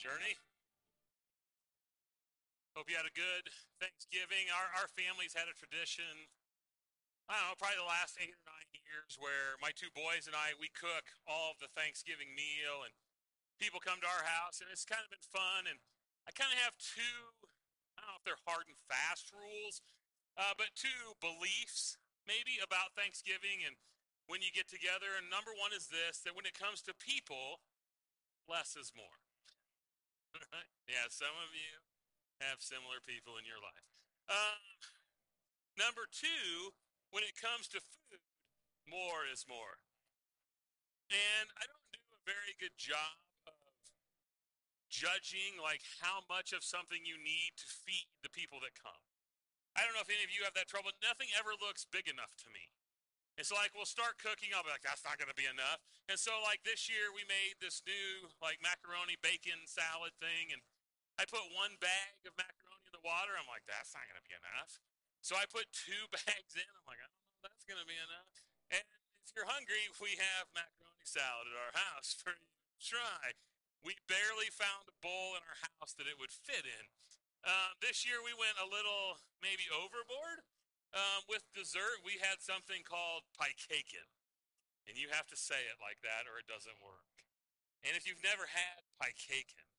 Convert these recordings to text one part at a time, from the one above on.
Journey? Hope you had a good Thanksgiving. Our, our family's had a tradition, I don't know, probably the last eight or nine years where my two boys and I, we cook all of the Thanksgiving meal and people come to our house and it's kind of been fun. And I kind of have two, I don't know if they're hard and fast rules, uh, but two beliefs maybe about Thanksgiving and when you get together. And number one is this that when it comes to people, less is more. yeah, some of you have similar people in your life. Um, number two, when it comes to food, more is more. And I don't do a very good job of judging like how much of something you need to feed the people that come. I don't know if any of you have that trouble. Nothing ever looks big enough to me. It's like we'll start cooking. I'll be like, that's not going to be enough. And so, like this year, we made this new like macaroni bacon salad thing, and I put one bag of macaroni in the water. I'm like, that's not going to be enough. So I put two bags in. I'm like, I don't know that's going to be enough. And if you're hungry, we have macaroni salad at our house for you to try. We barely found a bowl in our house that it would fit in. Um, this year we went a little maybe overboard. Um, with dessert, we had something called piecaken. And you have to say it like that or it doesn't work. And if you've never had piecaken,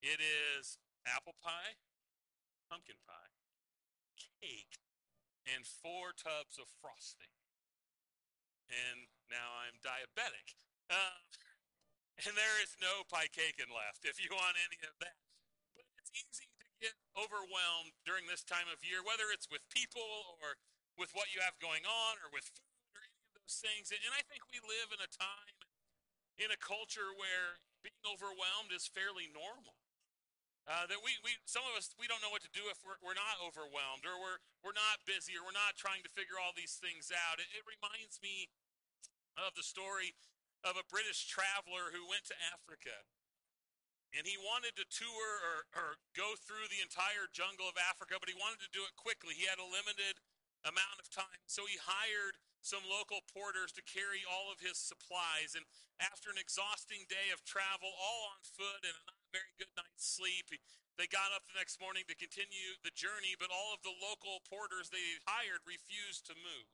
it is apple pie, pumpkin pie, cake, and four tubs of frosting. And now I'm diabetic. Uh, and there is no piecaken left if you want any of that. But it's easy get overwhelmed during this time of year, whether it's with people or with what you have going on or with food or any of those things. And I think we live in a time, in a culture where being overwhelmed is fairly normal. Uh, that we, we, some of us, we don't know what to do if we're, we're not overwhelmed or we're, we're not busy or we're not trying to figure all these things out. It, it reminds me of the story of a British traveler who went to Africa and he wanted to tour or, or go through the entire jungle of Africa, but he wanted to do it quickly. He had a limited amount of time. So he hired some local porters to carry all of his supplies. And after an exhausting day of travel, all on foot and a not very good night's sleep, they got up the next morning to continue the journey, but all of the local porters they hired refused to move.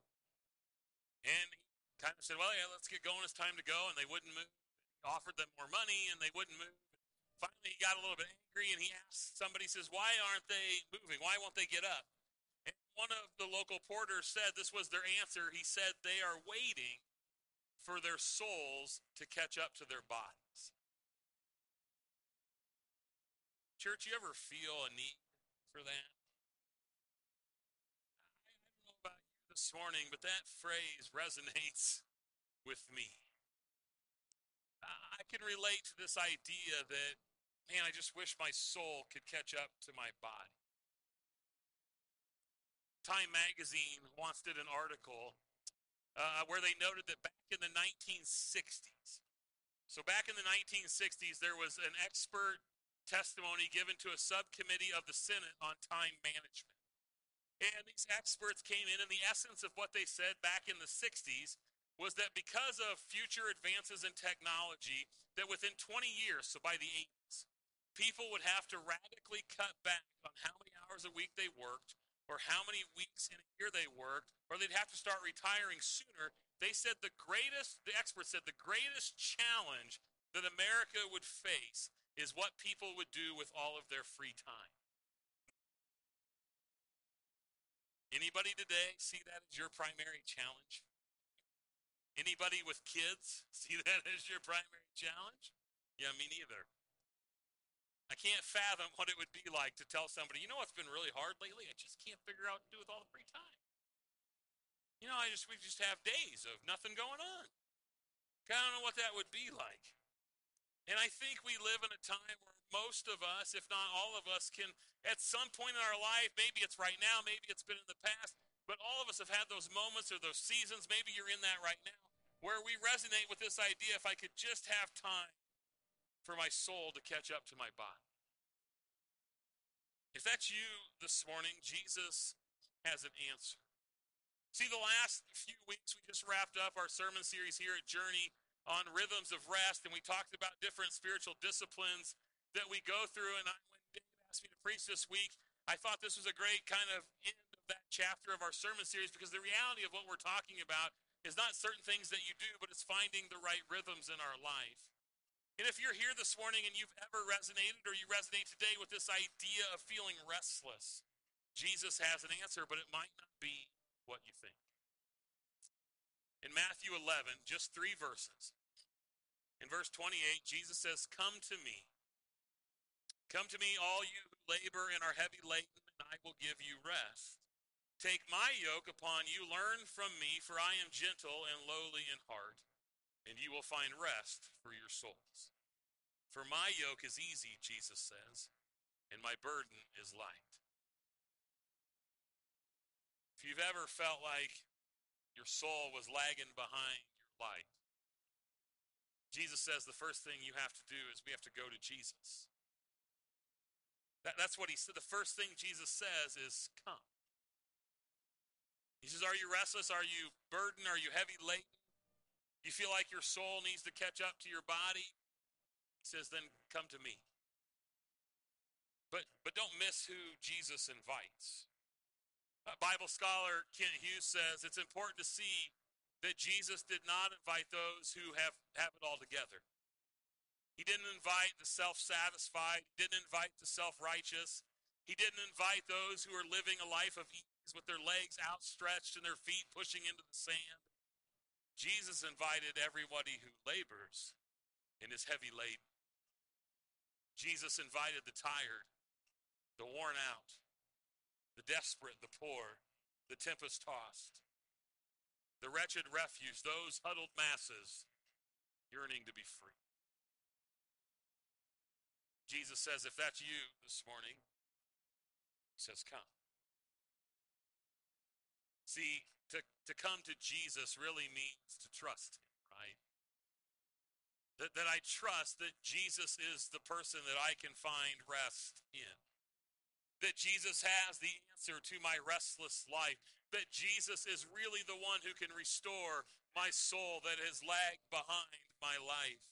And he kind of said, Well, yeah, let's get going. It's time to go. And they wouldn't move. He offered them more money and they wouldn't move. Finally, he got a little bit angry and he asked somebody, says, Why aren't they moving? Why won't they get up? And one of the local porters said this was their answer. He said, They are waiting for their souls to catch up to their bodies. Church, you ever feel a need for that? I don't know about you this morning, but that phrase resonates with me. I can relate to this idea that man, I just wish my soul could catch up to my body. Time magazine once did an article uh, where they noted that back in the 1960s, so back in the 1960s, there was an expert testimony given to a subcommittee of the Senate on time management. And these experts came in, and the essence of what they said back in the 60s was that because of future advances in technology, that within 20 years, so by the 80s, people would have to radically cut back on how many hours a week they worked or how many weeks in a year they worked, or they'd have to start retiring sooner. They said the greatest, the experts said the greatest challenge that America would face is what people would do with all of their free time. Anybody today see that as your primary challenge? Anybody with kids see that as your primary challenge? Yeah, me neither. I can't fathom what it would be like to tell somebody, you know what's been really hard lately? I just can't figure out what to do with all the free time. You know, I just we just have days of nothing going on. I don't know what that would be like. And I think we live in a time where most of us, if not all of us, can at some point in our life, maybe it's right now, maybe it's been in the past, but all of us have had those moments or those seasons, maybe you're in that right now, where we resonate with this idea if I could just have time for my soul to catch up to my body. If that's you this morning, Jesus has an answer. See, the last few weeks we just wrapped up our sermon series here at Journey on rhythms of rest, and we talked about different spiritual disciplines that we go through. And I, when Dave asked me to preach this week, I thought this was a great kind of end of that chapter of our sermon series because the reality of what we're talking about is not certain things that you do, but it's finding the right rhythms in our life. And if you're here this morning and you've ever resonated or you resonate today with this idea of feeling restless, Jesus has an answer, but it might not be what you think. In Matthew 11, just three verses. In verse 28, Jesus says, Come to me. Come to me, all you who labor and are heavy laden, and I will give you rest. Take my yoke upon you, learn from me, for I am gentle and lowly in heart, and you will find rest for your souls. For my yoke is easy, Jesus says, and my burden is light. If you've ever felt like your soul was lagging behind your light. Jesus says the first thing you have to do is we have to go to Jesus. That, that's what he said. The first thing Jesus says is, Come. He says, Are you restless? Are you burdened? Are you heavy laden? You feel like your soul needs to catch up to your body? He says, Then come to me. But, but don't miss who Jesus invites. Bible scholar Kent Hughes says it's important to see that Jesus did not invite those who have, have it all together. He didn't invite the self satisfied, he didn't invite the self righteous, he didn't invite those who are living a life of ease with their legs outstretched and their feet pushing into the sand. Jesus invited everybody who labors and is heavy laden. Jesus invited the tired, the worn out, the desperate, the poor, the tempest tossed, the wretched refuse, those huddled masses yearning to be free. Jesus says, if that's you this morning, he says, come. See, to, to come to Jesus really means to trust him, right? That, that I trust that Jesus is the person that I can find rest in that Jesus has the answer to my restless life, that Jesus is really the one who can restore my soul that has lagged behind my life.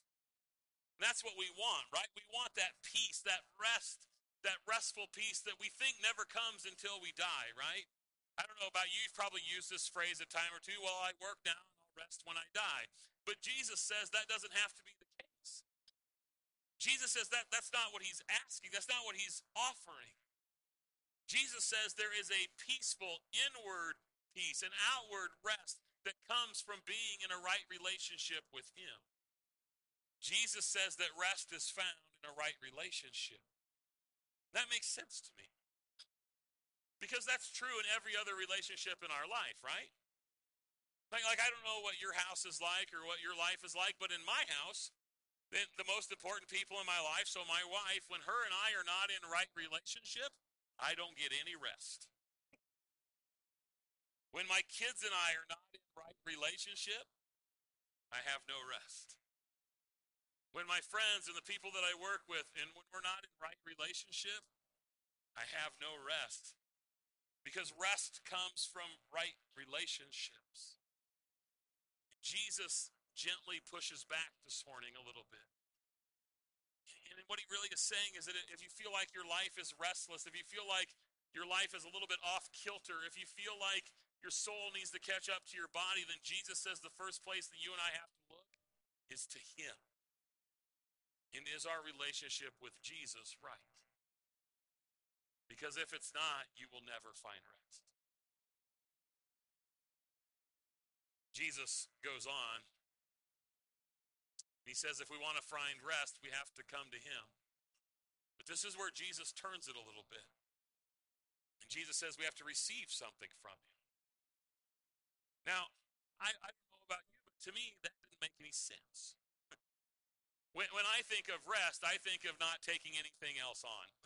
And that's what we want, right? We want that peace, that rest, that restful peace that we think never comes until we die, right? I don't know about you, you've probably used this phrase a time or two. Well, I work now and I'll rest when I die. But Jesus says that doesn't have to be the case. Jesus says that that's not what he's asking, that's not what he's offering. Jesus says there is a peaceful inward peace, an outward rest that comes from being in a right relationship with Him. Jesus says that rest is found in a right relationship. That makes sense to me. Because that's true in every other relationship in our life, right? Like, like I don't know what your house is like or what your life is like, but in my house, the, the most important people in my life, so my wife, when her and I are not in right relationship, I don't get any rest. When my kids and I are not in right relationship, I have no rest. When my friends and the people that I work with, and when we're not in right relationship, I have no rest. Because rest comes from right relationships. Jesus gently pushes back this morning a little bit And what he really is saying is that if you feel like your life is restless, if you feel like your life is a little bit off kilter, if you feel like your soul needs to catch up to your body, then Jesus says the first place that you and I have to look is to him. And is our relationship with Jesus right? Because if it's not, you will never find rest. Jesus goes on he says if we want to find rest, we have to come to him. But this is where Jesus turns it a little bit. And Jesus says we have to receive something from him. Now, I, I don't know about you, but to me, that didn't make any sense. when, when I think of rest, I think of not taking anything else on.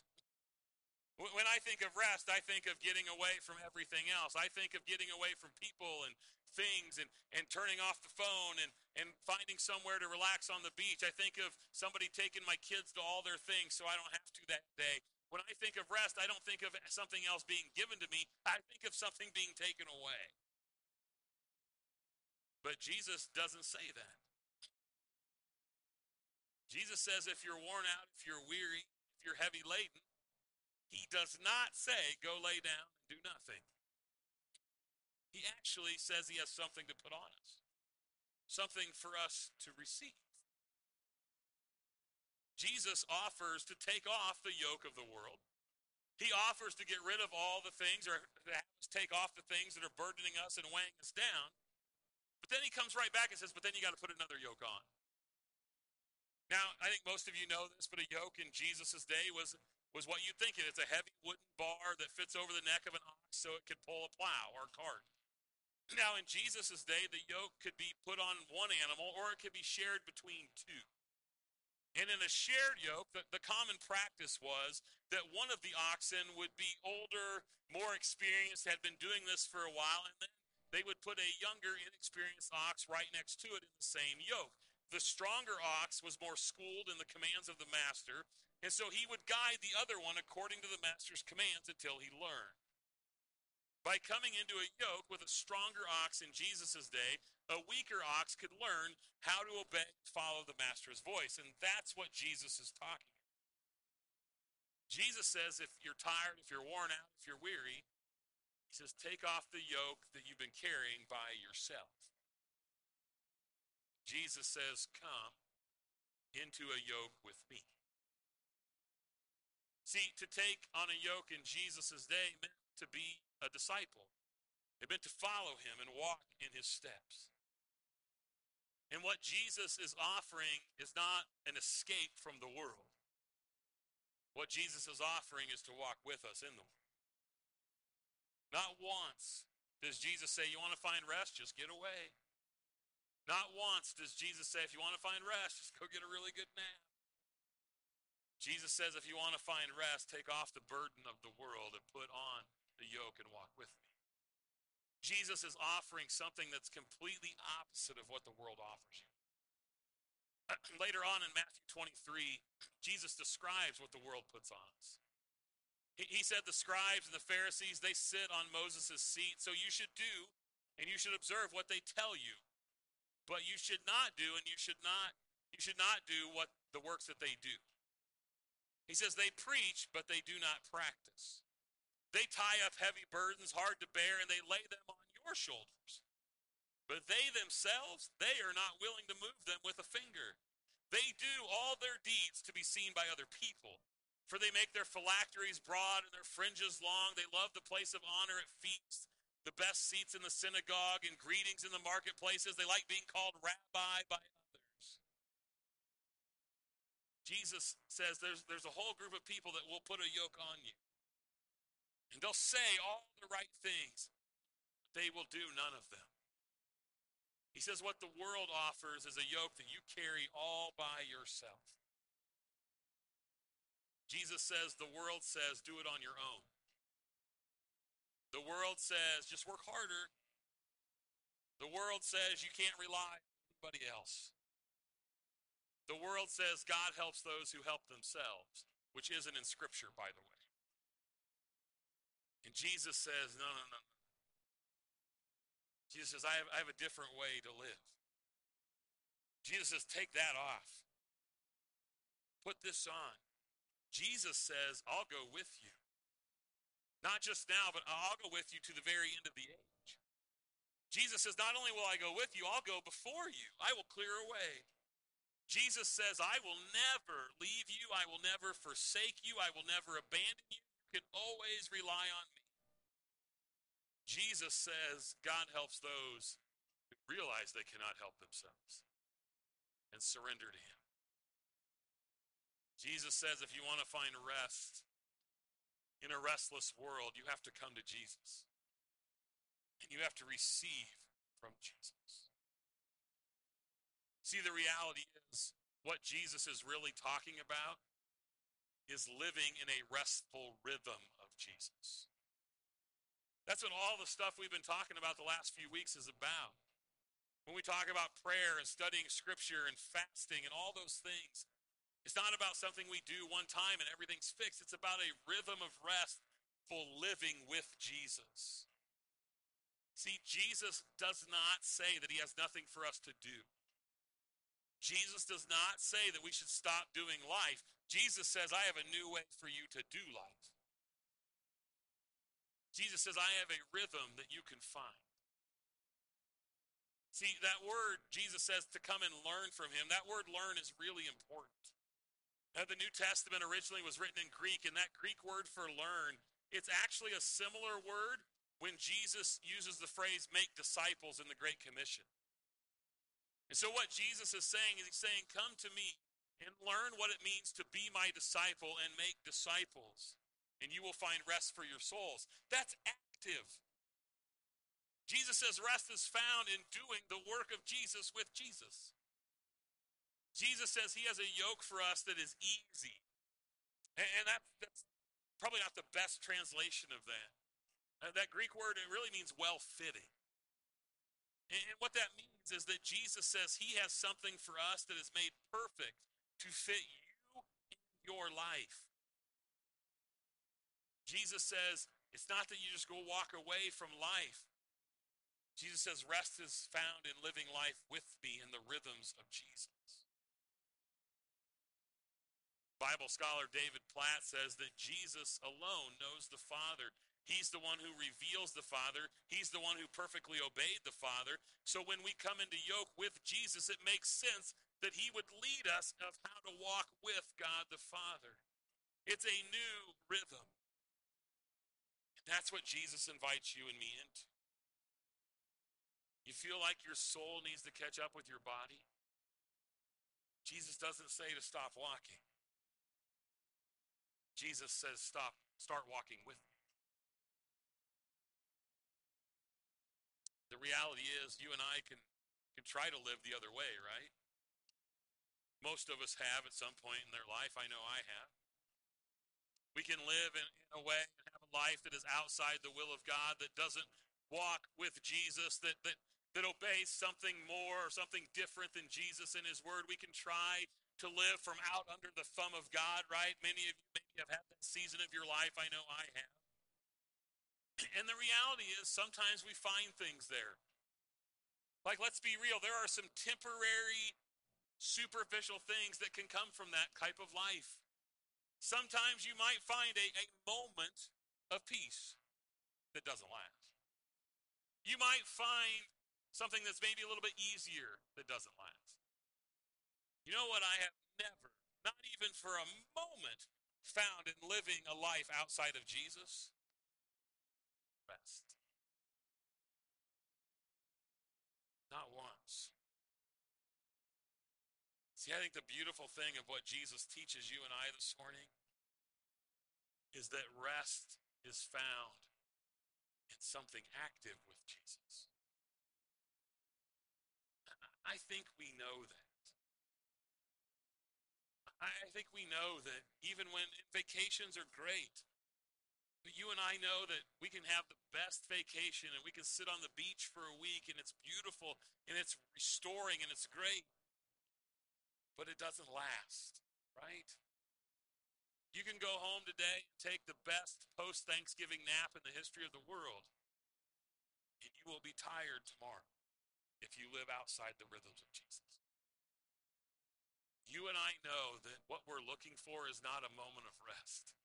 When I think of rest, I think of getting away from everything else. I think of getting away from people and things and, and turning off the phone and, and finding somewhere to relax on the beach. I think of somebody taking my kids to all their things so I don't have to that day. When I think of rest, I don't think of something else being given to me. I think of something being taken away. But Jesus doesn't say that. Jesus says, if you're worn out, if you're weary, if you're heavy laden, he does not say, go lay down and do nothing. He actually says he has something to put on us, something for us to receive. Jesus offers to take off the yoke of the world. He offers to get rid of all the things or to have us take off the things that are burdening us and weighing us down. But then he comes right back and says, But then you got to put another yoke on. Now, I think most of you know this, but a yoke in Jesus' day was, was what you think it. It's a heavy wooden bar that fits over the neck of an ox so it could pull a plow or a cart. Now, in Jesus' day, the yoke could be put on one animal or it could be shared between two. And in a shared yoke, the, the common practice was that one of the oxen would be older, more experienced, had been doing this for a while, and then they would put a younger, inexperienced ox right next to it in the same yoke. The stronger ox was more schooled in the commands of the master, and so he would guide the other one according to the master's commands until he learned. By coming into a yoke with a stronger ox in Jesus' day, a weaker ox could learn how to obey, follow the master's voice. And that's what Jesus is talking about. Jesus says if you're tired, if you're worn out, if you're weary, he says, take off the yoke that you've been carrying by yourself. Jesus says, come into a yoke with me. See, to take on a yoke in Jesus' day meant to be a disciple. It meant to follow him and walk in his steps. And what Jesus is offering is not an escape from the world. What Jesus is offering is to walk with us in the world. Not once does Jesus say, You want to find rest? Just get away. Not once does Jesus say, If you want to find rest, just go get a really good nap. Jesus says, If you want to find rest, take off the burden of the world and put on the yoke and walk with me. Jesus is offering something that's completely opposite of what the world offers you. Later on in Matthew 23, Jesus describes what the world puts on us. He, he said the scribes and the Pharisees, they sit on Moses' seat, so you should do and you should observe what they tell you. But you should not do and you should not you should not do what the works that they do. He says they preach, but they do not practice. They tie up heavy burdens hard to bear and they lay them on your shoulders. But they themselves, they are not willing to move them with a finger. They do all their deeds to be seen by other people. For they make their phylacteries broad and their fringes long. They love the place of honor at feasts, the best seats in the synagogue, and greetings in the marketplaces. They like being called rabbi by. Jesus says there's, there's a whole group of people that will put a yoke on you. And they'll say all the right things. But they will do none of them. He says what the world offers is a yoke that you carry all by yourself. Jesus says the world says do it on your own. The world says just work harder. The world says you can't rely on anybody else. The world says God helps those who help themselves, which isn't in Scripture, by the way. And Jesus says, no, no, no. Jesus says, I have, I have a different way to live. Jesus says, take that off. Put this on. Jesus says, I'll go with you. Not just now, but I'll go with you to the very end of the age. Jesus says, Not only will I go with you, I'll go before you. I will clear a way. Jesus says, I will never leave you. I will never forsake you. I will never abandon you You can always rely on me. Jesus says God helps those who realize they cannot help themselves and surrender to Him. Jesus says if you want to find rest in a restless world, you have to come to Jesus. And you have to receive from Jesus. See, the reality is what Jesus is really talking about is living in a restful rhythm of Jesus. That's what all the stuff we've been talking about the last few weeks is about. When we talk about prayer and studying scripture and fasting and all those things, it's not about something we do one time and everything's fixed. It's about a rhythm of restful living with Jesus. See, Jesus does not say that he has nothing for us to do. Jesus does not say that we should stop doing life. Jesus says, I have a new way for you to do life. Jesus says, I have a rhythm that you can find. See, that word, Jesus says to come and learn from him, that word learn is really important. Now, the New Testament originally was written in Greek, and that Greek word for learn, it's actually a similar word when Jesus uses the phrase make disciples in the Great Commission. And so, what Jesus is saying is, He's saying, Come to me and learn what it means to be my disciple and make disciples, and you will find rest for your souls. That's active. Jesus says rest is found in doing the work of Jesus with Jesus. Jesus says he has a yoke for us that is easy. And that, that's probably not the best translation of that. Uh, that Greek word, it really means well fitting. And what that means is that Jesus says he has something for us that is made perfect to fit you in your life. Jesus says it's not that you just go walk away from life. Jesus says rest is found in living life with me in the rhythms of Jesus. Bible scholar David Platt says that Jesus alone knows the Father. He's the one who reveals the Father. He's the one who perfectly obeyed the Father. So when we come into yoke with Jesus, it makes sense that he would lead us of how to walk with God the Father. It's a new rhythm. That's what Jesus invites you and me into. You feel like your soul needs to catch up with your body? Jesus doesn't say to stop walking. Jesus says stop, start walking with me. The reality is, you and I can, can try to live the other way, right? Most of us have at some point in their life. I know I have. We can live in, in a way and have a life that is outside the will of God, that doesn't walk with Jesus, that, that, that obeys something more or something different than Jesus and His Word. We can try to live from out under the thumb of God, right? Many of you maybe have had that season of your life. I know I have. And the reality is, sometimes we find things there. Like, let's be real, there are some temporary, superficial things that can come from that type of life. Sometimes you might find a, a moment of peace that doesn't last. You might find something that's maybe a little bit easier that doesn't last. You know what? I have never, not even for a moment, found in living a life outside of Jesus? Best. Not once. See, I think the beautiful thing of what Jesus teaches you and I this morning is that rest is found in something active with Jesus. I think we know that. I think we know that even when vacations are great, you and I know that we can have the best vacation and we can sit on the beach for a week and it's beautiful and it's restoring and it's great. But it doesn't last, right? You can go home today and take the best post Thanksgiving nap in the history of the world, and you will be tired tomorrow if you live outside the rhythms of Jesus. You and I know that what we're looking for is not a moment of rest.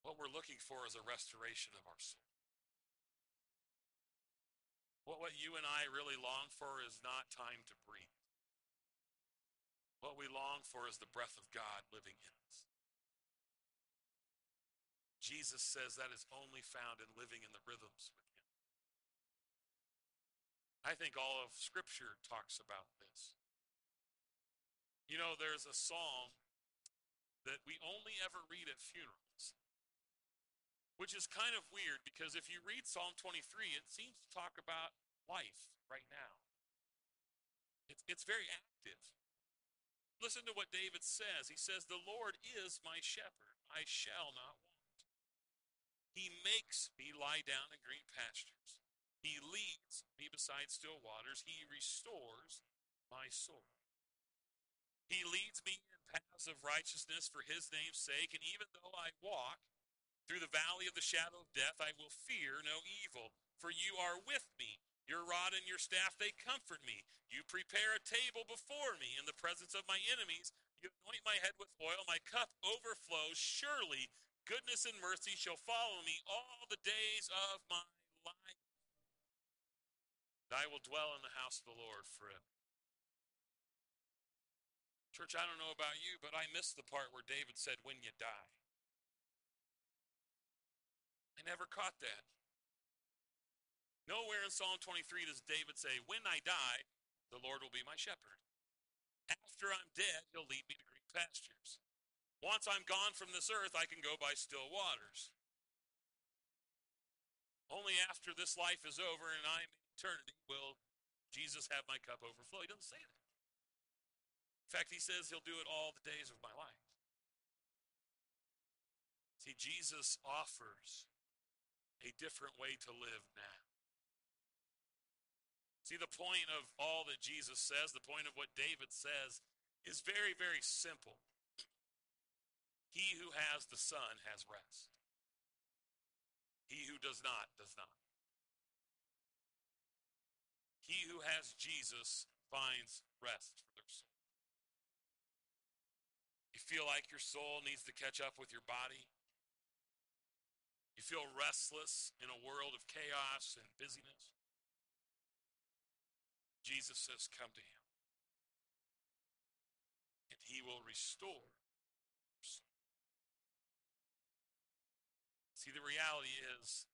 What we're looking for is a restoration of our soul. What, what you and I really long for is not time to breathe. What we long for is the breath of God living in us. Jesus says that is only found in living in the rhythms with Him. I think all of Scripture talks about this. You know, there's a psalm that we only ever read at funerals which is kind of weird because if you read Psalm 23, it seems to talk about life right now. It's, it's very active. Listen to what David says. He says, The Lord is my shepherd, I shall not want. He makes me lie down in green pastures. He leads me beside still waters. He restores my soul. He leads me in paths of righteousness for his name's sake. And even though I walk through the valley of the shadow of death, I will fear no evil, for you are with me. Your rod and your staff, they comfort me. You prepare a table before me in the presence of my enemies. You anoint my head with oil, my cup overflows. Surely goodness and mercy shall follow me all the days of my life. I will dwell in the house of the Lord forever. Church, I don't know about you, but I missed the part where David said, when you die. I never caught that. Nowhere in Psalm 23 does David say, When I die, the Lord will be my shepherd. After I'm dead, he'll lead me to green pastures. Once I'm gone from this earth, I can go by still waters. Only after this life is over and I'm in eternity will Jesus have my cup overflow. He doesn't say that. In fact, he says he'll do it all the days of my life. See, Jesus offers a different way to live now. See, the point of all that Jesus says, the point of what David says, is very, very simple. He who has the Son has rest. He who does not, does not. He who has Jesus finds rest for their soul. You feel like your soul needs to catch up with your body. You feel restless in a world of chaos and busyness. Jesus says, Come to him. And he will restore. See, the reality is,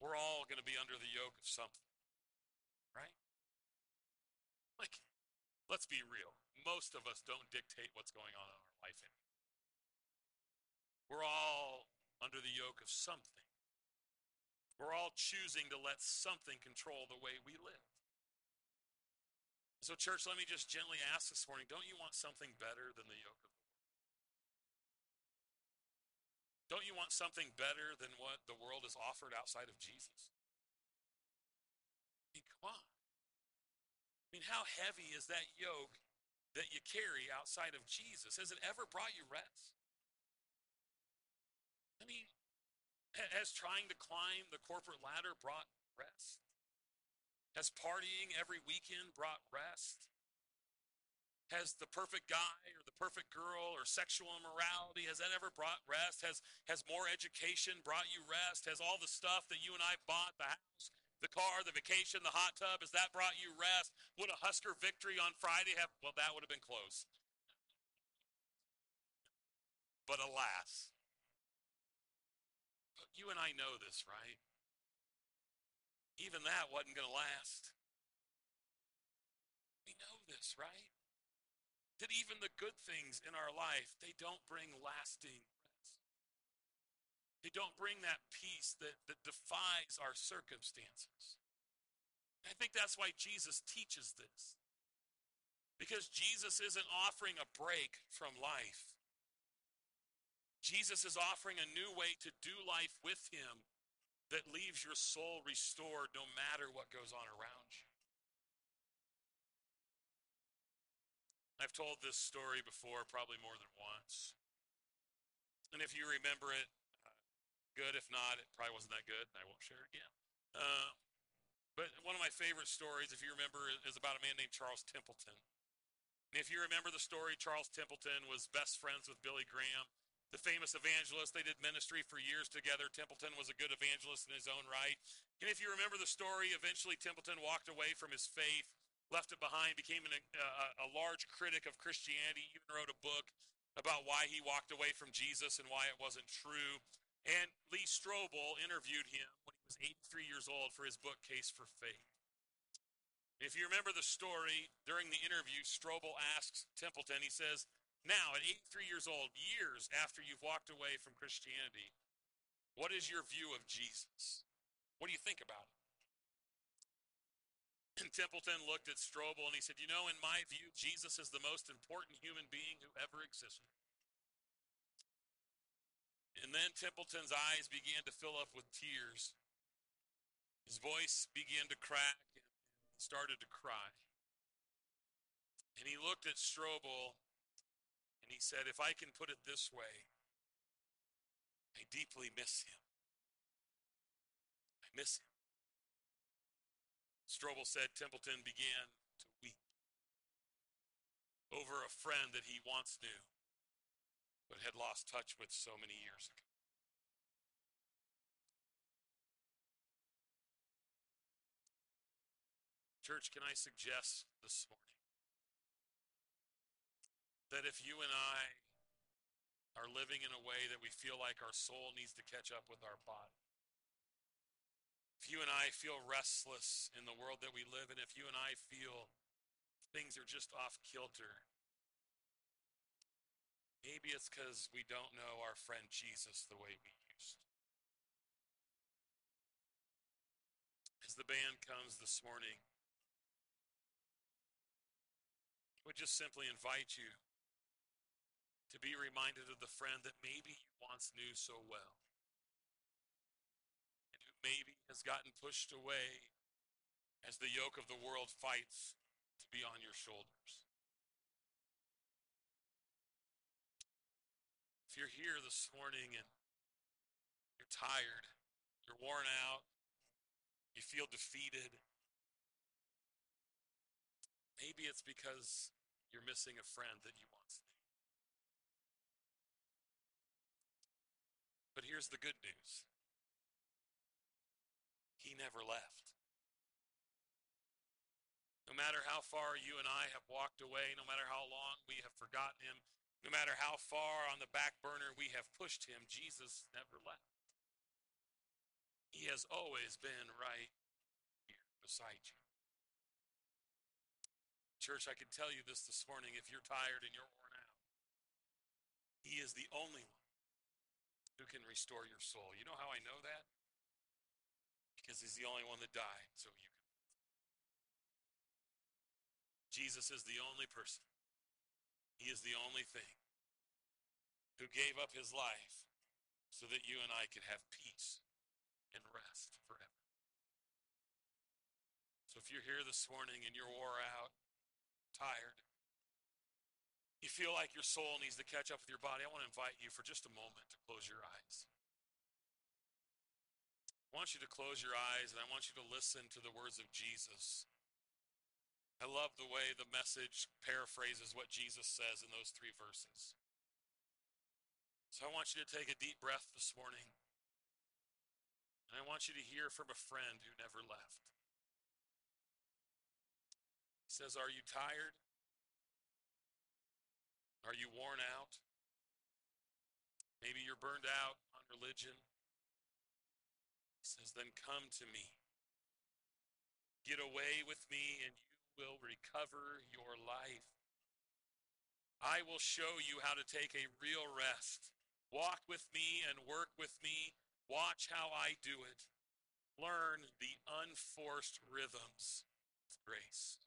we're all going to be under the yoke of something, right? Like, let's be real. Most of us don't dictate what's going on in our life anymore. We're all under the yoke of something. We're all choosing to let something control the way we live. So, church, let me just gently ask this morning don't you want something better than the yoke of the world? Don't you want something better than what the world has offered outside of Jesus? I mean, come on. I mean, how heavy is that yoke that you carry outside of Jesus? Has it ever brought you rest? I mean, has trying to climb the corporate ladder brought rest? Has partying every weekend brought rest? Has the perfect guy or the perfect girl or sexual immorality, has that ever brought rest? Has, has more education brought you rest? Has all the stuff that you and I bought, the house, the car, the vacation, the hot tub, has that brought you rest? Would a Husker victory on Friday have, well, that would have been close. But alas, you and I know this, right? even that wasn't going to last. We know this, right? That even the good things in our life, they don't bring lasting rest. They don't bring that peace that, that defies our circumstances. I think that's why Jesus teaches this. Because Jesus isn't offering a break from life. Jesus is offering a new way to do life with him that leaves your soul restored no matter what goes on around you. I've told this story before, probably more than once. And if you remember it, uh, good. If not, it probably wasn't that good, and I won't share it again. Uh, but one of my favorite stories, if you remember, is about a man named Charles Templeton. And if you remember the story, Charles Templeton was best friends with Billy Graham the famous evangelist. They did ministry for years together. Templeton was a good evangelist in his own right. And if you remember the story, eventually Templeton walked away from his faith, left it behind, became an, a, a large critic of Christianity, even wrote a book about why he walked away from Jesus and why it wasn't true. And Lee Strobel interviewed him when he was 83 years old for his book, Case for Faith. If you remember the story, during the interview, Strobel asks Templeton, he says, now, at 83 years old, years after you've walked away from Christianity, what is your view of Jesus? What do you think about it? And Templeton looked at Strobel and he said, You know, in my view, Jesus is the most important human being who ever existed. And then Templeton's eyes began to fill up with tears. His voice began to crack and started to cry. And he looked at Strobel he said, If I can put it this way, I deeply miss him. I miss him. Strobel said Templeton began to weep over a friend that he once knew but had lost touch with so many years ago. Church, can I suggest this morning that if you and I are living in a way that we feel like our soul needs to catch up with our body, if you and I feel restless in the world that we live in, if you and I feel things are just off kilter, maybe it's because we don't know our friend Jesus the way we used. As the band comes this morning, would just simply invite you to be reminded of the friend that maybe you once knew so well and who maybe has gotten pushed away as the yoke of the world fights to be on your shoulders. If you're here this morning and you're tired, you're worn out, you feel defeated, Maybe it's because you're missing a friend that you once knew. Here's the good news He never left. No matter how far you and I have walked away, no matter how long we have forgotten him, no matter how far on the back burner we have pushed him, Jesus never left. He has always been right here beside you. Church, I can tell you this this morning if you're tired and you're worn out, He is the only one who can restore your soul. You know how I know that? Because He's the only one that died, so you can. Jesus is the only person, He is the only thing who gave up His life so that you and I could have peace and rest forever. So if you're here this morning and you're wore out, tired, you feel like your soul needs to catch up with your body, I want to invite you for just a moment to close your eyes. I want you to close your eyes and I want you to listen to the words of Jesus. I love the way the message paraphrases what Jesus says in those three verses. So I want you to take a deep breath this morning. And I want you to hear from a friend who never left He says, Are you tired? Are you worn out? Maybe you're burned out on religion. He says, Then come to me. Get away with me, and you will recover your life. I will show you how to take a real rest. Walk with me and work with me. Watch how I do it. Learn the unforced rhythms of grace.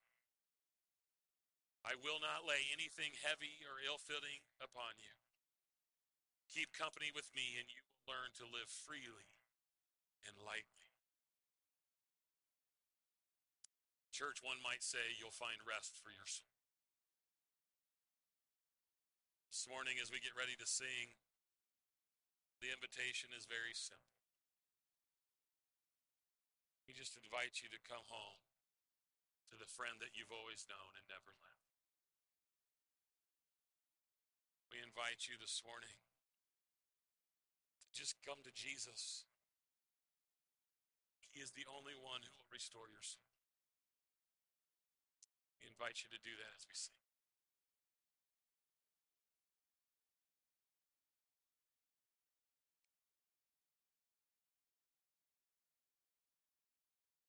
I will not lay anything heavy or ill fitting upon you. Keep company with me, and you will learn to live freely and lightly. Church, one might say you'll find rest for your soul. This morning, as we get ready to sing, the invitation is very simple. We just invite you to come home to the friend that you've always known and never left. We invite you this morning to just come to Jesus. He is the only one who will restore your soul. We invite you to do that as we sing.